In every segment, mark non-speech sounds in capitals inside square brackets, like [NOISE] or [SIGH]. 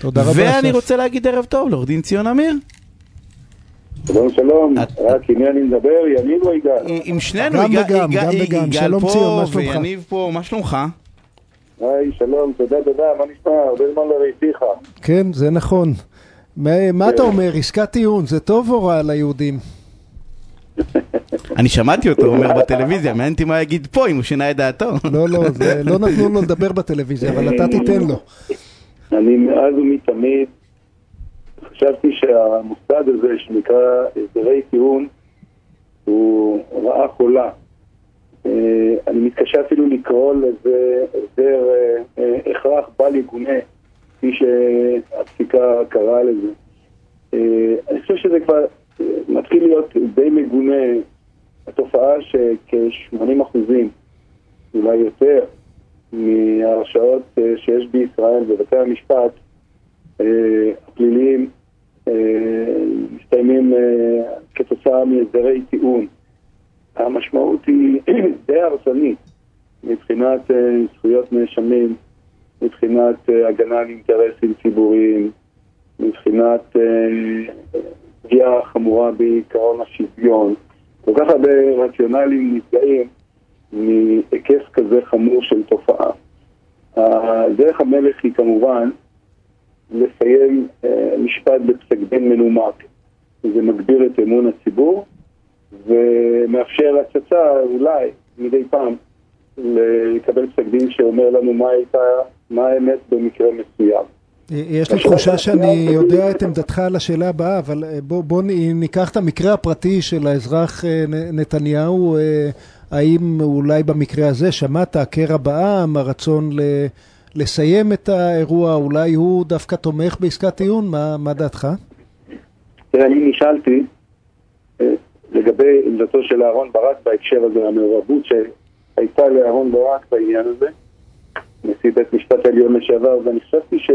תודה רבה, ואני. רוצה להגיד ערב טוב לעורך דין ציון אמיר. שלום שלום, את- רק עם מי אני מדבר? יניב או יגאל? עם שנינו, יגאל- פה ציון, מה שלומך? ויניב פה, מה שלומך? היי, שלום, תודה תודה, מה נשמע? הרבה זמן לא ראיתיך. כן, זה נכון. מה, מה אתה אומר, עסקת טיעון, זה טוב או רע ליהודים? [LAUGHS] אני שמעתי אותו אומר בטלוויזיה, מעניין אותי מה יגיד פה, אם הוא שינה את דעתו. לא, לא, לא נתנו לו לדבר בטלוויזיה, אבל אתה תיתן לו. [LAUGHS] אני מאז ומתמיד חשבתי שהמושג הזה שנקרא הסדרי טיעון הוא רעה חולה. אה, אני מתקשה אפילו לקרוא לזה הסדר אה, אה, הכרח בל יגונה, כפי שהפסיקה קראה לזה. אני חושב שזה כבר מתחיל להיות די מגונה, התופעה שכ-80 אחוזים, אולי יותר, מההרשעות אה, שיש בישראל בבתי המשפט אה, הפליליים אה, מסתיימים אה, כתוצאה מהסדרי טיעון. המשמעות היא [CLEARS THROAT] די הרסנית מבחינת זכויות נאשמים, מבחינת הגנה על אינטרסים ציבוריים, מבחינת פגיעה חמורה בעקרון השוויון. כל כך הרבה רציונלים נפגעים מהיקף כזה חמור של תופעה. דרך המלך היא כמובן לסיים אה, משפט בפסק דין מנומק. זה מגביר את אמון הציבור ומאפשר הצצה אולי מדי פעם לקבל פסק דין שאומר לנו מה הייתה, מה האמת במקרה מסוים. יש לי תחושה שאני יודע את עמדתך על השאלה הבאה, אבל אה, בוא, בוא ניקח את המקרה הפרטי של האזרח אה, נתניהו. אה, האם אולי במקרה הזה שמעת קרע בעם, הרצון ל- לסיים את האירוע, אולי הוא דווקא תומך בעסקת טיעון? מה, מה דעתך? תראה, אני נשאלתי לגבי עמדתו של אהרן ברק בהקשר הזה, המעורבות שהייתה לאהרן ברק בעניין הזה, נשיא בית משפט העליון לשעבר, ואני חשבתי ש...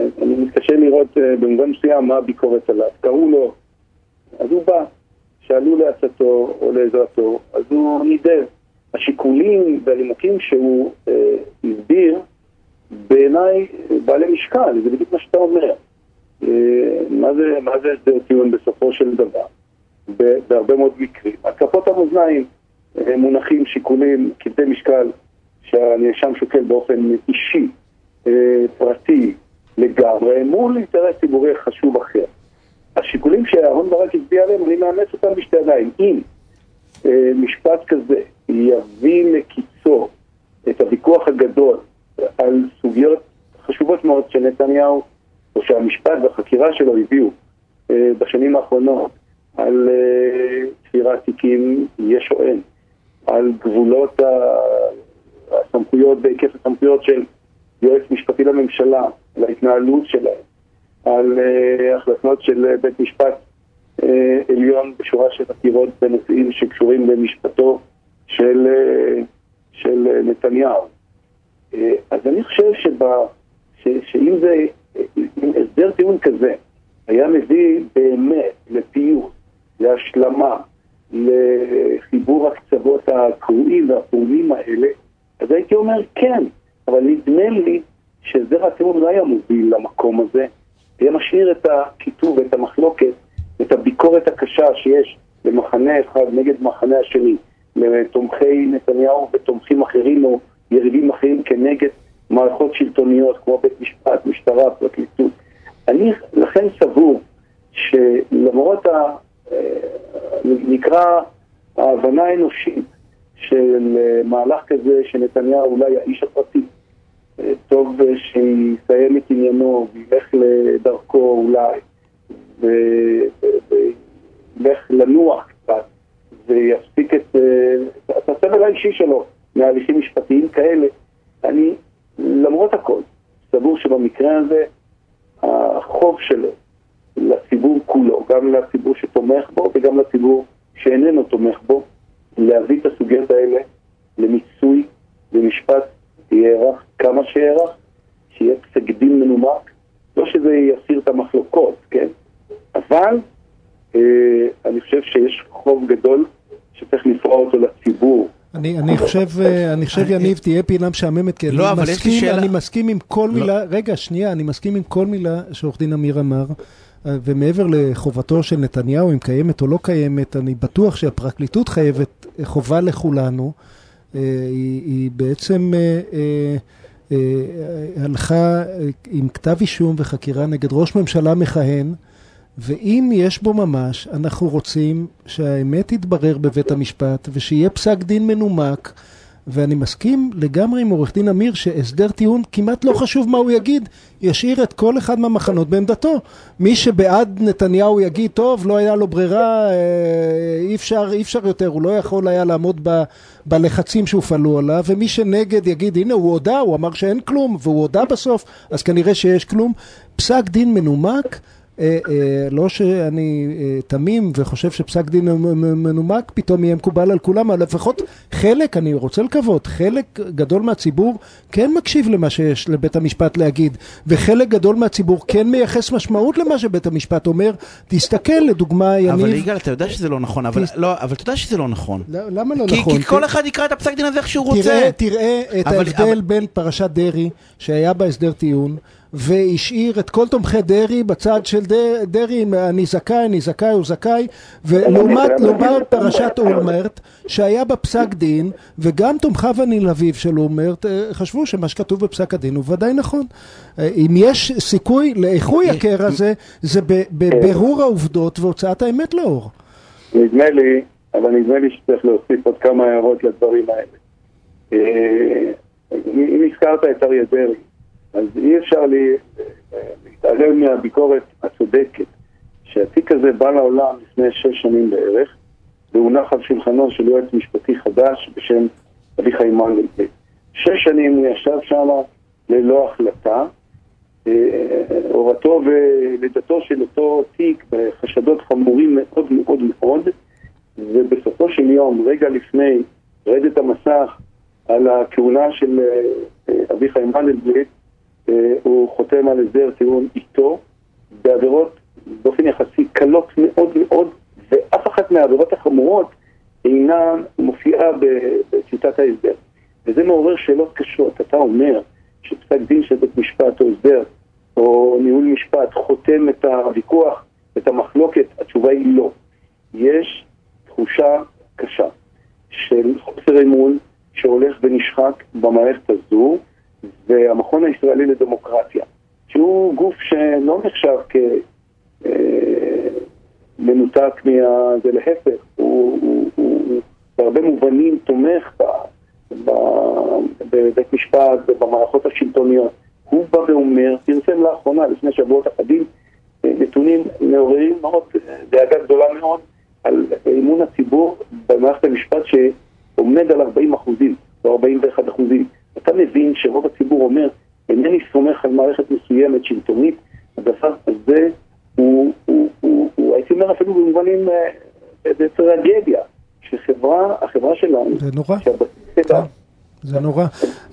אני מתקשה לראות אה, במובן מסוים מה הביקורת עליו. קראו לו, אז הוא בא, שאלו לעצתו או לעזרתו, אז הוא נידב. השיקולים והנימוקים שהוא אה, הסביר, בעיניי אה, בעלי משקל, זה בדיוק מה שאתה אומר. אה, מה זה, הסדר טיעון בסופו של דבר, בהרבה מאוד מקרים. על כפות המאזניים אה, מונחים שיקולים כבדי משקל שהנאשם שוקל באופן אישי, אה, פרטי לגמרי, מול אינטרס ציבורי חשוב אחר. השיקולים שאהרן ברק הצביע עליהם, אני מאמץ אותם בשתי ידיים. אם אה, משפט כזה יביא לקיצו את הוויכוח הגדול על סוגיות חשובות מאוד שנתניהו, או שהמשפט והחקירה שלו הביאו אה, בשנים האחרונות על אה, תפירת תיקים יש או אין, על גבולות ה- הסמכויות והיקף הסמכויות של יועץ משפטי לממשלה, על ההתנהלות שלהם, על אה, החלטות של אה, בית משפט אה, עליון בשורה של עתירות בנושאים שקשורים למשפטו של, של נתניהו. אז אני חושב שבה, ש, שאם זה, אם הסדר טיעון כזה היה מביא באמת לפיוס, להשלמה, לחיבור הקצוות הקרועים והפעומים האלה, אז הייתי אומר כן, אבל נדמה לי הטיעון לא היה מוביל למקום הזה, היה משאיר את הקיטוב, את המחלוקת, את הביקורת הקשה שיש במחנה אחד נגד מחנה השני, לתומכי נתניהו ותומכים אחרים או יריבים אחרים כנגד מערכות שלטוניות כמו בית משפט, משטרה, פרקליטות. אני לכן סבור שלמרות ה... אה, נקרא ההבנה האנושית של מהלך כזה שנתניהו אולי האיש הפרטי, טוב אה, שיסיים את עניינו וילך לדרכו אולי, וילך לנוח קצת ויפסיק את, אה, את הסבל האישי שלו מהליכים משפטיים כאלה. אני, למרות הכל, סבור שבמקרה הזה החוב שלו לציבור כולו, גם לציבור שתומך בו וגם לציבור שאיננו תומך בו, להביא את הסוגיות האלה למיצוי במשפט יארך כמה שיארך, שיהיה פסק דין מנומק, לא שזה יסיר את המחלוקות, כן? אבל אה, אני חושב שיש חוב גדול שצריך לפרוע אותו לציבור. אני, אני חושב, אה, אני חושב, יניב, תהיה פינה משעממת, כי לא, אני אבל יש לי מסכים, שאלה. אני מסכים עם כל לא. מילה, רגע, שנייה, אני מסכים עם כל מילה שעורך דין אמיר אמר, אה, ומעבר לחובתו של נתניהו, אם קיימת או לא קיימת, אני בטוח שהפרקליטות חייבת אה, חובה לכולנו, היא, היא בעצם הלכה אה, עם כתב אישום וחקירה נגד ראש ממשלה מכהן, ואם יש בו ממש, אנחנו רוצים שהאמת תתברר בבית המשפט ושיהיה פסק דין מנומק. ואני מסכים לגמרי עם עורך דין אמיר שהסדר טיעון כמעט לא חשוב מה הוא יגיד, ישאיר את כל אחד מהמחנות בעמדתו. מי שבעד נתניהו יגיד, טוב, לא היה לו ברירה, אה, אי אפשר, אי אפשר יותר, הוא לא יכול היה לעמוד ב, בלחצים שהופעלו עליו, ומי שנגד יגיד, הנה הוא הודה, הוא אמר שאין כלום, והוא הודה בסוף, אז כנראה שיש כלום. פסק דין מנומק. אה, אה, לא שאני אה, תמים וחושב שפסק דין מנומק פתאום יהיה מקובל על כולם, אבל לפחות חלק, אני רוצה לקוות, חלק גדול מהציבור כן מקשיב למה שיש לבית המשפט להגיד, וחלק גדול מהציבור כן מייחס משמעות למה שבית המשפט אומר. תסתכל, לדוגמה, יניב... אבל יגאל, אתה יודע שזה לא נכון, אבל לא, אתה יודע שזה לא נכון. ל- למה לא נכון? כי כל אחד יקרא את הפסק דין הזה איך שהוא רוצה. תראה, את ההבדל בין פרשת דרעי, שהיה בה הסדר טיעון, והשאיר את כל תומכי דרעי בצד של דרעי, אני זכאי, אני זכאי, הוא זכאי, ולעומת לעומת פרשת אולמרט, שהיה בה פסק דין, וגם תומכיו הנלהבים של אולמרט אה, חשבו שמה שכתוב בפסק הדין הוא ודאי נכון. אה, אם יש סיכוי לאיחוי הקרע הזה, זה בבירור העובדות והוצאת האמת לאור. נדמה לי, אבל נדמה לי שצריך להוסיף עוד כמה הערות לדברים האלה. אה, אם הזכרת את אריה דרעי, אז אי אפשר אה, להתעלם מהביקורת הצודקת שהתיק הזה בא לעולם לפני שש שנים בערך, והונח על שולחנו של יועץ משפטי חדש בשם אביחי מנדלבליט. שש שנים הוא ישב שם ללא החלטה. אה, הורתו ולידתו של אותו תיק בחשדות חמורים מאוד מאוד מאוד, ובסופו של יום, רגע לפני רדת המסך על הכהונה של אה, אביחי מנדלבליט, הוא חותם על הסדר טיעון איתו, בעבירות באופן יחסי קלות מאוד מאוד, ואף אחת מהעבירות החמורות אינה מופיעה בשיטת ההסדר. וזה מעורר שאלות קשות. אתה אומר שפסק דין של בית משפט או הסדר או ניהול משפט חותם את הוויכוח, את המחלוקת, התשובה היא לא. יש תחושה קשה של חוסר אמון שהולך ונשחק במערכת הזו, והמכון הישראלי לדמוקרטיה, שהוא גוף שלא נחשב כמנותק מה... זה להפך, הוא, הוא, הוא, הוא בהרבה מובנים תומך ב, ב, בבית משפט ובמערכות השלטוניות. הוא בא ואומר, פרסם לאחרונה, לפני שבועות אחדים, אה, נתונים מעוררים מאוד, אה, דאגה גדולה מאוד, על אמון הציבור במערכת המשפט שעומד על 40 אחוזים, או 41 אחוזים. אתה מבין שרוב הציבור אומר, אינני סומך על מערכת מסוימת שלטונית, הדבר הזה הוא, הוא, הוא, הוא הייתי אומר אפילו במובנים, אה, זה טרגדיה, שחברה, החברה שלנו, זה נורא. שהבסיס שלה, זה נורא.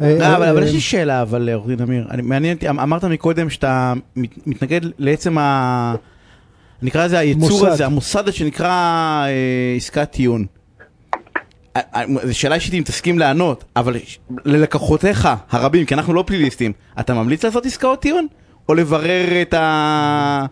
לא, אה, אבל אה, אבל יש לי שאלה, אבל עורך דין אמיר, אני- מעניין אותי, אמ- אמרת מקודם שאתה מת- מתנגד לעצם ה... נקרא לזה היצור. הזה, המוסד הזה שנקרא אה, עסקת טיעון. אה, אה, זו שאלה אישית אם תסכים לענות, אבל ללקוחותיך הרבים, כי אנחנו לא פליליסטים, אתה ממליץ לעשות עסקאות טיעון? או לברר את ה...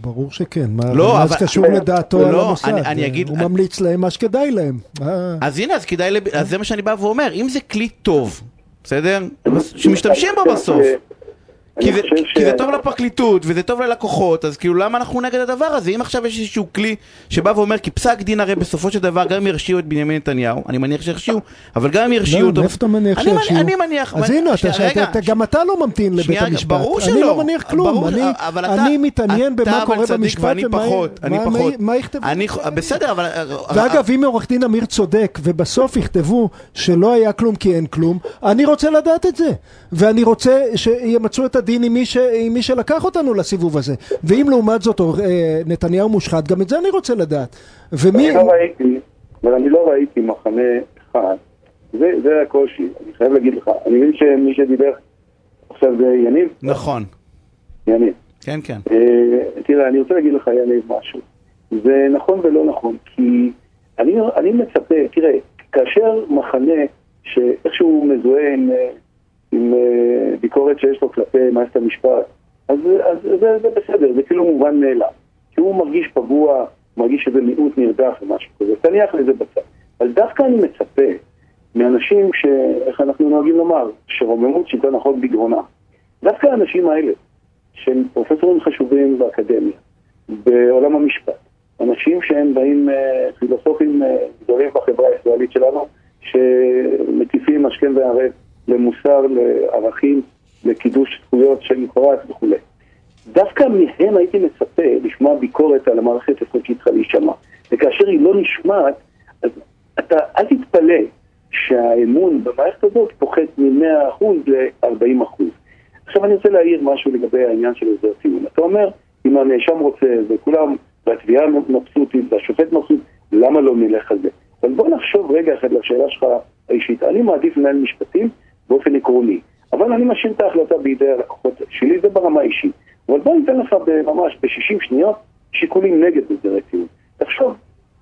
ברור שכן, מה לא, מה זה אבל- קשור לדעתו על לא, המוסד? אני- אני אגיד- הוא ממליץ להם מה שכדאי להם. אה, אז הנה, אז כדאי, לב- אז זה מה שאני בא ואומר, אם זה כלי טוב, בסדר? שמשתמשים בו בסוף. כי אני זה, חושב כי ש- זה טוב לפרקליטות וזה טוב ללקוחות, אז כאילו למה אנחנו נגד הדבר הזה? אם עכשיו יש איזשהו כלי שבא ואומר, כי פסק דין הרי בסופו של דבר, גם אם ירשיעו את בנימין נתניהו, אני מניח שירשיעו, אבל גם אם ירשיעו לא, אותו... מאיפה אתה מניח אני מנ- שירשיעו? אני מניח... אז הנה, גם אתה לא ממתין לבית המשפט. ברור אני שלא. לא מניח כלום. ברור, אני- אני מתעניין אתה במה קורה במשפט ואני ומה- פחות, אני פחות. יכתבו. אני, בסדר, אבל... ואגב, אם עורך דין אמיר צודק, ובסוף יכתבו שלא היה כלום כי אין כלום, אני רוצה לדעת את זה. ואני רוצה שימצאו את הדין עם מי, ש... עם מי שלקח אותנו לסיבוב הזה. ואם לעומת זאת אה, נתניהו מושחת, גם את זה אני רוצה לדעת. ומי... אני לא ראיתי, אבל אני לא ראיתי מחנה אחד, זה, זה הקושי, אני חייב להגיד לך, אני מבין שמי שדיבר עכשיו זה יניב, נכון, יניב. כן, כן. אה, תראה, אני רוצה להגיד לך יניב משהו, זה נכון ולא נכון, כי אני, אני מצפה, תראה, כאשר מחנה שאיכשהו מזוהה עם, אה, עם אה, ביקורת שיש לו כלפי מערכת המשפט, אז, אז זה, זה בסדר, זה כאילו מובן מאליו. כי הוא מרגיש פגוע, מרגיש שזה מיעוט נרדף או משהו כזה, תניח לזה בצד. אבל דווקא אני מצפה מאנשים ש... איך אנחנו נוהגים לומר? שרוממות שלטון החוק בגרונה. דווקא האנשים האלה, שהם פרופסורים חשובים באקדמיה, בעולם המשפט, אנשים שהם באים, אה, פילוסופים אה, גדולים בחברה הישראלית שלנו, שמטיפים השכם והערב למוסר, לערכים, לקידוש זכויות של פרט וכולי. דווקא מהם הייתי מצפה לשמוע ביקורת על המערכת איפה שהיא צריכה להישמע. וכאשר היא לא נשמעת, אז אתה, אל תתפלא שהאמון במערכת הזאת פוחת מ-100% ל-40%. עכשיו אני רוצה להעיר משהו לגבי העניין של הסדר טיעון. אתה אומר, אם הנאשם רוצה וכולם, והתביעה מבסוטית והשופט מבסוט, למה לא נלך על זה? אבל בוא נחשוב רגע אחד לשאלה שלך האישית. אני מעדיף לנהל משפטים באופן עקרוני, אבל אני משאיר את ההחלטה בידי הלקוחות שלי, זה ברמה האישית. אבל בוא ניתן לך ממש ב-60 שניות שיקולים נגד הסדרי טיעון. תחשוב,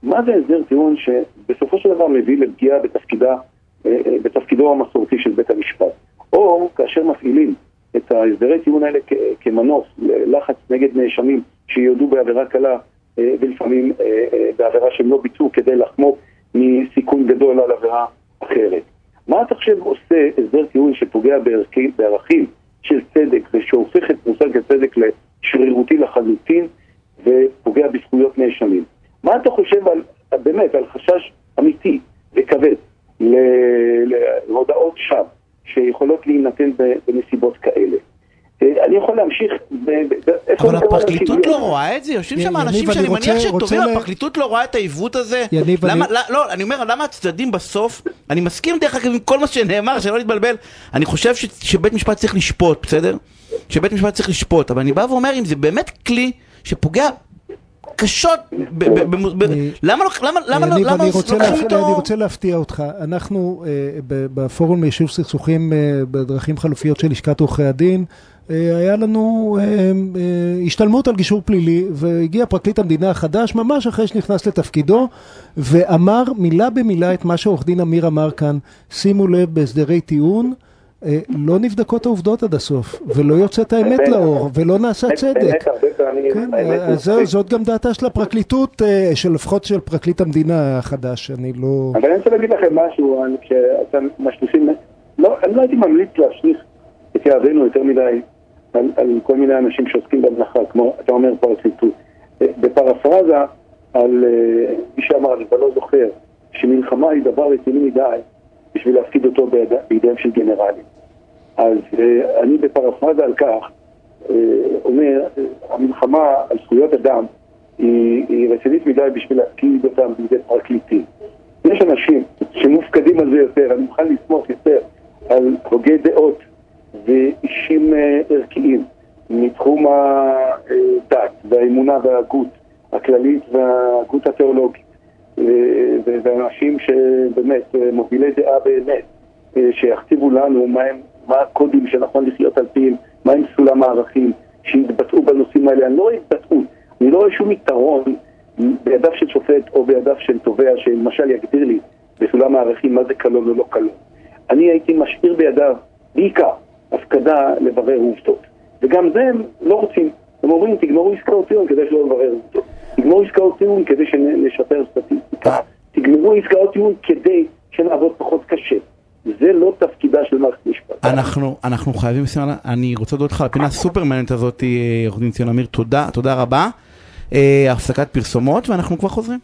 מה זה הסדר טיעון שבסופו של דבר מביא לפגיעה בתפקידה, אה, אה, בתפקידו המסורתי של בית המשפט? או כאשר מפעילים את ההסדרי טיעון האלה כמנוף ללחץ נגד נאשמים שיודו בעבירה קלה אה, ולפעמים בעבירה שהם לא ביצעו כדי לחמוק מסיכון גדול על עבירה אחרת. מה אתה חושב עושה הסדר טיעון שפוגע בערכים של צדק ושהופך את מושג הצדק לשרירותי לחלוטין ופוגע בזכויות נאשמים? מה אתה חושב על, באמת, על חשש אמיתי וכבד להודעות שווא שיכולות להינתן בנסיבות כאלה? אה, אני יכול להמשיך... אבל הפרקליטות לא רואה את זה? יושבים שם אנשים שאני מניח שטובים, הפרקליטות לא רואה את העיוות הזה? לא, אני אומר, למה הצדדים בסוף, אני מסכים דרך אגב עם כל מה שנאמר, שלא נתבלבל, אני חושב שבית משפט צריך לשפוט, בסדר? שבית משפט צריך לשפוט, אבל אני בא ואומר, אם זה באמת כלי שפוגע קשות, למה לא, למה, למה לא, למה לוקחים אותו? אני רוצה להפתיע אותך, אנחנו אה, בפורום ליישוב סכסוכים אה, בדרכים חלופיות של לשכת עורכי הדין, אה, היה לנו השתלמות על גישור פלילי, והגיע פרקליט המדינה החדש ממש אחרי שנכנס לתפקידו, ואמר מילה במילה את מה שעורך דין אמיר אמר כאן, שימו לב בהסדרי טיעון, לא נבדקות העובדות עד הסוף, ולא יוצאת האמת לאור, ולא נעשה צדק. כן, אז זאת גם דעתה של הפרקליטות, אה, לפחות של פרקליט המדינה החדש, אני לא... אבל אני רוצה להגיד לכם משהו, כשאתם משליכים, לא, אני לא הייתי ממליץ להשליך את יהבנו יותר מדי על כל מיני אנשים שעוסקים במלאכה, כמו אתה אומר פרקליטות. אה, בפרפרזה על מי שאמר, אני כבר לא זוכר, שמלחמה היא דבר רציני מדי בשביל להפקיד אותו בידיהם של גנרלים. אז אה, אני בפרפרזה על כך אה, אומר, המלחמה על זכויות אדם היא, היא רצינית מדי בשביל להפקיד אותם בידי פרקליטים. יש אנשים שמופקדים על זה יותר, אני מוכן לסמוך יותר על הוגי דעות ואישים אה, ערכיים מתחום הדת והאמונה וההגות הכללית וההגות התיאולוגית. ואנשים שבאמת מובילי דעה באמת, שיכתיבו לנו מהם מה הקודים שנכון לחיות על פיהם, מהם סולם הערכים, שיתבטאו בנושאים האלה. אני לא רואה התבטאות, אני לא רואה שום יתרון בידיו של שופט או בידיו של תובע, שלמשל יגדיר לי בסולם הערכים מה זה קלון או לא קלון. אני הייתי משאיר בידיו בעיקר הפקדה לברר עובדות. וגם זה הם לא רוצים. הם אומרים, תגמרו עסקאות טיעון כדי שלא לברר עובדות. תגמרו עסקאות טיעון כדי שנשפר סטטיסטיקה. תגמרו עסקאות טיעון כדי שנעבוד פחות קשה. זה לא תפקידה של מערכת משפט. אנחנו, אנחנו חייבים עליו, אני רוצה להודות לך על הפינה הסופר מעניינת הזאת, עורך דין ציון אמיר, תודה, תודה רבה. אה, הפסקת פרסומות ואנחנו כבר חוזרים.